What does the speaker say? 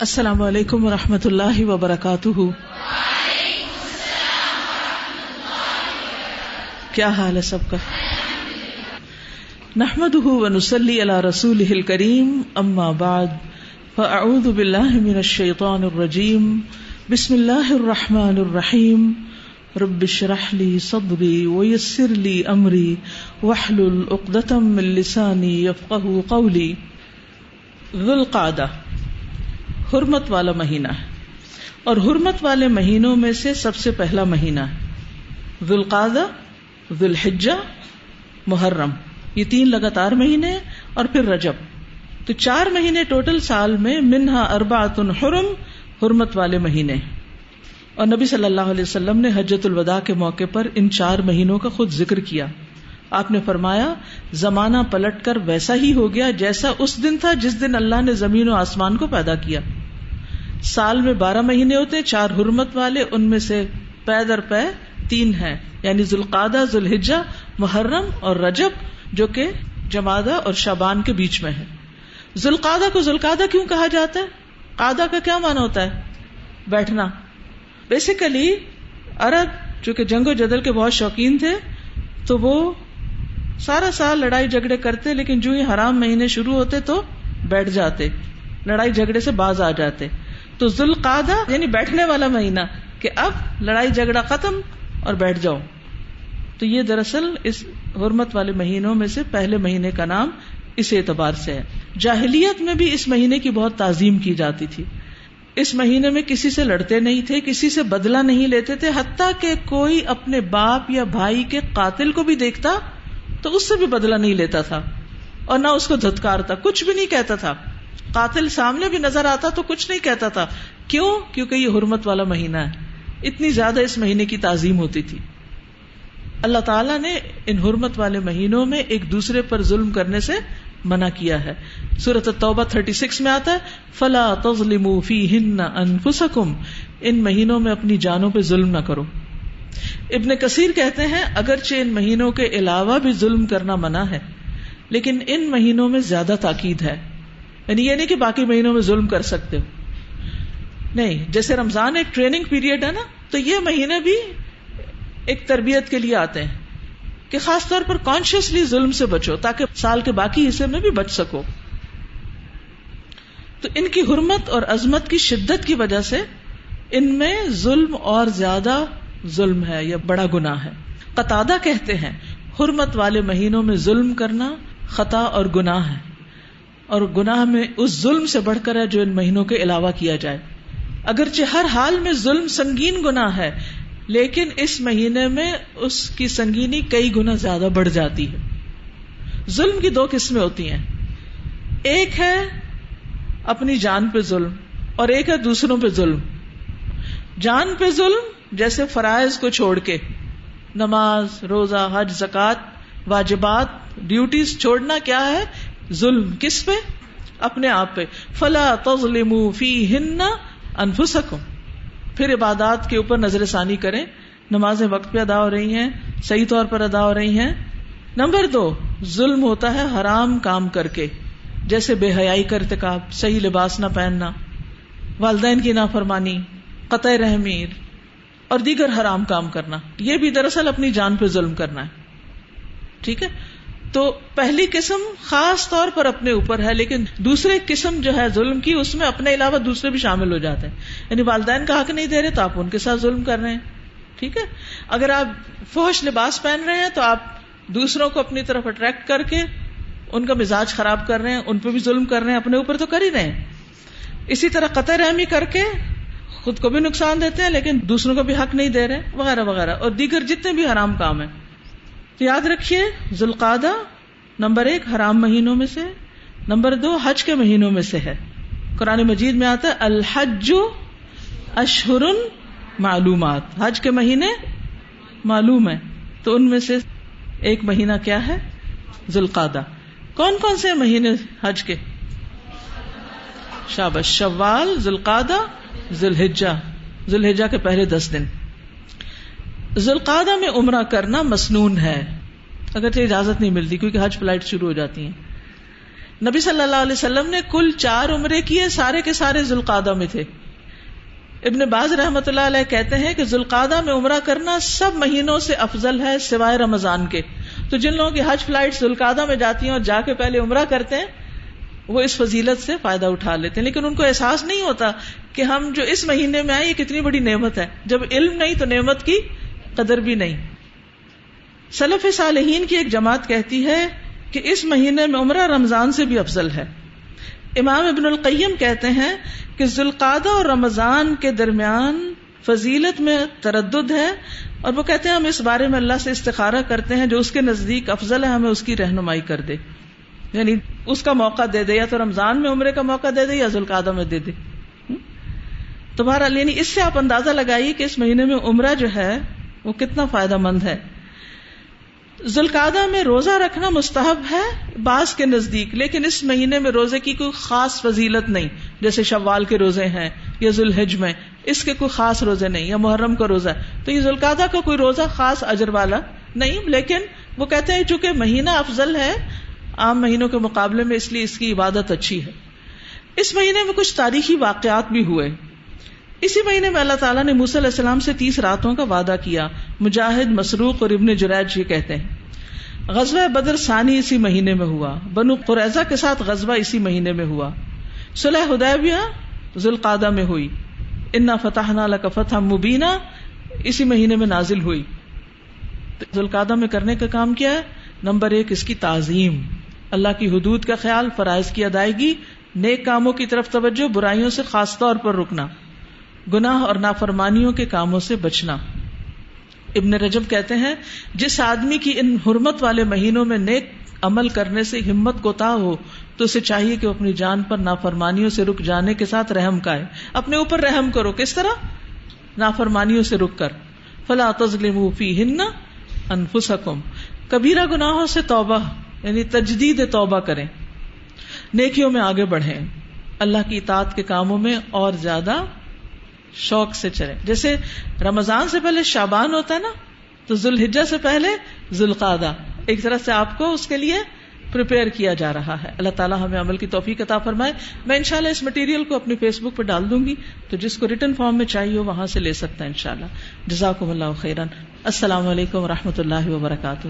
السلام علیکم و رحمۃ اللہ وبرکاتہ۔ کیا حال ہے سب کا؟ نحمد ونسلی علی رسول کریم اما بعد، فاعوذ باللہ من الشیطان الرجیم، بسم اللہ الرحمن الرحیم۔ رب اشرح لی صدری ویسر لی امری، واحلل عقدۃ من لسانی یفقهوا قولی۔ ذو القعدہ حرمت والا مہینہ ہے۔ اور حرمت والے مہینوں میں سے سب سے پہلا مہینہ ہے۔ ذوالقادہ ذوالحجہ، محرم۔ یہ تین لگاتار مہینے اور پھر رجب۔ تو چار مہینے ٹوٹل سال میں منہا اربعۃ حرم حرمت والے مہینے اور نبی صلی اللہ علیہ وسلم نے حجت الوداع کے موقع پر ان چار مہینوں کا خود ذکر کیا۔ آپ نے فرمایا، زمانہ پلٹ کر ویسا ہی ہو گیا جیسا اس دن تھا جس دن اللہ نے زمین و آسمان کو پیدا کیا۔ سال میں بارہ مہینے ہوتے ہیں، چار حرمت والے، ان میں سے پے در پے تین ہیں۔ یعنی ذوالقادہ ذوالحجہ، محرم اور رجب، جو کہ جمادہ اور شابان کے بیچ میں ہے ذوالقادہ کو ذوالقادہ کیوں کہا جاتا ہے؟ قادہ کا کیا مانا ہوتا ہے؟ بیٹھنا۔ بیسیکلی عرب، چونکہ جنگ و جدل کے بہت شوقین تھے، تو وہ سارا سال لڑائی جھگڑے کرتے، لیکن جو ہی حرام مہینے شروع ہوتے تو بیٹھ جاتے، لڑائی جھگڑے سے باز آ جاتے۔ تو ذوالقادہ یعنی بیٹھنے والا مہینہ کہ اب لڑائی جھگڑا ختم اور بیٹھ جاؤ۔ تو یہ دراصل اس حرمت والے مہینوں میں سے پہلے مہینے کا نام اس اعتبار سے ہے۔ جاہلیت میں بھی اس مہینے کی بہت تعظیم کی جاتی تھی۔ اس مہینے میں کسی سے لڑتے نہیں تھے، کسی سے بدلا نہیں لیتے تھے، حتیٰ کہ کوئی اپنے باپ یا بھائی کے قاتل کو بھی دیکھتا تو اس سے بھی بدلا نہیں لیتا تھا۔ اور نہ اس کو دھتکارتا، کچھ بھی نہیں کہتا تھا۔ قاتل سامنے بھی نظر آتا تو کچھ نہیں کہتا تھا۔ کیوں؟ کیونکہ یہ حرمت والا مہینہ ہے۔ اتنی زیادہ اس مہینے کی تعظیم ہوتی تھی۔ اللہ تعالیٰ نے ان حرمت والے مہینوں میں ایک دوسرے پر ظلم کرنے سے منع کیا ہے۔ سورت توبہ 36 میں آتا ہے، فلا تظلم فی ہن انفسکم ان مہینوں میں اپنی جانوں پہ ظلم نہ کرو۔ ابن کثیر کہتے ہیں، اگرچہ ان مہینوں کے علاوہ بھی ظلم کرنا منع ہے، لیکن ان مہینوں میں زیادہ تاکید ہے۔ یعنی یہ نہیں کہ باقی مہینوں میں ظلم کر سکتے ہو۔ نہیں، جیسے رمضان ایک ٹریننگ پیریڈ ہے نا، تو یہ مہینے بھی ایک تربیت کے لیے آتے ہیں کہ خاص طور پر کانشیسلی ظلم سے بچو، تاکہ سال کے باقی حصے میں بھی بچ سکو۔ تو ان کی حرمت اور عظمت کی شدت کی وجہ سے ان میں ظلم اور زیادہ ظلم ہے، یا بڑا گنا ہے۔ قطع کہتے ہیں، حرمت والے مہینوں میں ظلم کرنا خطا اور گناہ ہے۔ اور گناہ میں اس ظلم سے بڑھ کر ہے جو ان مہینوں کے علاوہ کیا جائے۔ اگرچہ ہر حال میں ظلم سنگین گنا ہے، لیکن اس مہینے میں اس کی سنگینی کئی گنا زیادہ بڑھ جاتی ہے۔ ظلم کی دو قسمیں ہوتی ہیں۔ ایک ہے اپنی جان پہ ظلم اور ایک ہے دوسروں پہ ظلم۔ جان پہ ظلم جیسے فرائض کو چھوڑ کے، نماز، روزہ، حج زکات واجبات ڈیوٹیز چھوڑنا کیا ہے؟ ظلم کس پہ؟ اپنے آپ پہ۔ فلا تظلم فی ہن انفسکم پھر عبادات کے اوپر نظر ثانی کریں۔ نمازیں وقت پہ ادا ہو رہی ہیں، صحیح طور پر ادا ہو رہی ہیں۔ نمبر دو، ظلم ہوتا ہے حرام کام کر کے۔ جیسے بے حیائی کا ارتکاب، صحیح لباس نہ پہننا، والدین کی نافرمانی، قطع رحمیر اور دیگر حرام کام کرنا۔ یہ بھی دراصل اپنی جان پہ ظلم کرنا ہے۔ ٹھیک ہے؟ تو پہلی قسم خاص طور پر اپنے اوپر ہے، لیکن دوسرے قسم جو ہے ظلم کی، اس میں اپنے علاوہ دوسرے بھی شامل ہو جاتے ہیں۔ یعنی والدین کا حق نہیں دے رہے تو آپ ان کے ساتھ ظلم کر رہے ہیں۔ ٹھیک ہے؟ اگر آپ فوش لباس پہن رہے ہیں تو آپ دوسروں کو اپنی طرف اٹریکٹ کر کے ان کا مزاج خراب کر رہے ہیں، ان پہ بھی ظلم کر رہے ہیں، اپنے اوپر تو کر ہی رہے ہیں۔ اسی طرح قطع رحمی کر کے خود کو بھی نقصان دیتے ہیں، لیکن دوسروں کو بھی حق نہیں دے رہے، وغیرہ وغیرہ۔ اور دیگر جتنے بھی حرام کام ہیں تو یاد رکھیے ذوالقادہ نمبر ایک حرام مہینوں میں سے، نمبر دو حج کے مہینوں میں سے ہے۔ قرآن مجید میں آتا ہے، الحج اشہر معلومات۔ حج کے مہینے معلوم ہے تو ان میں سے ایک مہینہ کیا ہے؟ ذوالقادہ کون کون سے مہینے حج کے؟ شابش شوال ذوالقادہ ذوالحجہ۔ ذوالحجہ کے پہلے دس دن۔ ذوالقادہ میں عمرہ کرنا مسنون ہے۔ اگر اجازت نہیں ملتی کیونکہ حج فلائٹ شروع ہو جاتی ہیں۔ نبی صلی اللہ علیہ وسلم نے کل چار عمرے کیے، سارے کے سارے ذوالقادہ میں تھے۔ ابن باز رحمۃ اللہ علیہ کہتے ہیں کہ ذوالقادہ میں عمرہ کرنا سب مہینوں سے افضل ہے سوائے رمضان کے۔ تو جن لوگوں کی حج فلائٹ ذوالقادہ میں جاتی ہیں اور جا کے پہلے عمرہ کرتے ہیں، وہ اس فضیلت سے فائدہ اٹھا لیتے ہیں۔ لیکن ان کو احساس نہیں ہوتا کہ ہم جو اس مہینے میں آئے، یہ کتنی بڑی نعمت ہے۔ جب علم نہیں تو نعمت کی قدر بھی نہیں۔ سلف صالحین کی ایک جماعت کہتی ہے کہ اس مہینے میں عمرہ رمضان سے بھی افضل ہے۔ امام ابن القیم کہتے ہیں کہ ذوالقادہ اور رمضان کے درمیان فضیلت میں تردد ہے اور وہ کہتے ہیں ہم اس بارے میں اللہ سے استخارہ کرتے ہیں جو اس کے نزدیک افضل ہے، ہمیں اس کی رہنمائی کر دے۔ یعنی اس کا موقع دے دے، یا تو رمضان میں عمرے کا موقع دے دے یا ذوالقادہ میں دے دے۔ تو بہرحال یعنی اس سے آپ اندازہ لگائیے کہ اس مہینے میں عمرہ جو ہے وہ کتنا فائدہ مند ہے۔ ذوالقادہ میں روزہ رکھنا مستحب ہے بعض کے نزدیک، لیکن اس مہینے میں روزے کی کوئی خاص فضیلت نہیں، جیسے شوال کے روزے ہیں یا ذوالحج میں، اس کے کوئی خاص روزے نہیں، یا محرم کا روزہ۔ تو یہ ذوالقادہ کا کوئی روزہ خاص اجر والا نہیں، لیکن وہ کہتے ہیں چونکہ مہینہ افضل ہے، عام مہینوں کے مقابلے میں اس لیے اس کی عبادت اچھی ہے۔ اس مہینے میں کچھ تاریخی واقعات بھی ہوئے۔ اسی مہینے میں اللہ تعالیٰ نے علیہ السلام سے تیس راتوں کا وعدہ کیا، مجاہد، مسروق اور ابن جریج یہ کہتے ہیں۔ غزوہ بدر ثانی اسی مہینے میں ہوا، بنو قریضہ کے ساتھ غزوہ اسی مہینے میں ہوا۔ صلح ہدیبیہ ذوالقادہ میں ہوئی۔ انا فتح کا فتح مبینہ اسی مہینے میں نازل ہوئی۔ ذوالقادہ میں کرنے کا کام کیا ہے؟ نمبر ایک، اس کی تعظیم۔ اللہ کی حدود کا خیال، فرائض کی ادائیگی، نیک کاموں کی طرف توجہ، برائیوں سے خاص طور پر رکنا۔ گناہ اور نافرمانیوں کے کاموں سے بچنا۔ ابن رجب کہتے ہیں، جس آدمی کی ان حرمت والے مہینوں میں نیک عمل کرنے سے ہمت کو تا ہو، تو اسے چاہیے کہ اپنی جان پر نافرمانیوں سے رک جانے کے ساتھ رحم کا اپنے اوپر رحم کرو، کس طرح؟ نافرمانیوں سے رک کر۔ فلا تزلم فی ہن انفسکم۔ کبیرہ گناہوں سے توبہ یعنی تجدید توبہ کریں۔ نیکیوں میں آگے بڑھیں۔ اللہ کی اطاعت کے کاموں میں اور زیادہ شوق سے چلے۔ جیسے رمضان سے پہلے شابان ہوتا ہے نا، تو ذوالحجہ سے پہلے ذوالقادہ ایک طرح سے آپ کو اس کے لیے پریپیئر کیا جا رہا ہے۔ اللہ تعالیٰ ہمیں عمل کی توفیق عطا فرمائے۔ میں انشاءاللہ اس مٹیریل کو اپنی فیس بک پہ ڈال دوں گی۔ تو جس کو ریٹرن فارم میں چاہیے ہو وہاں سے لے سکتا ہے ان شاء اللہ جزاک اللہ خیرن السلام علیکم و رحمۃ اللہ وبرکاتہ۔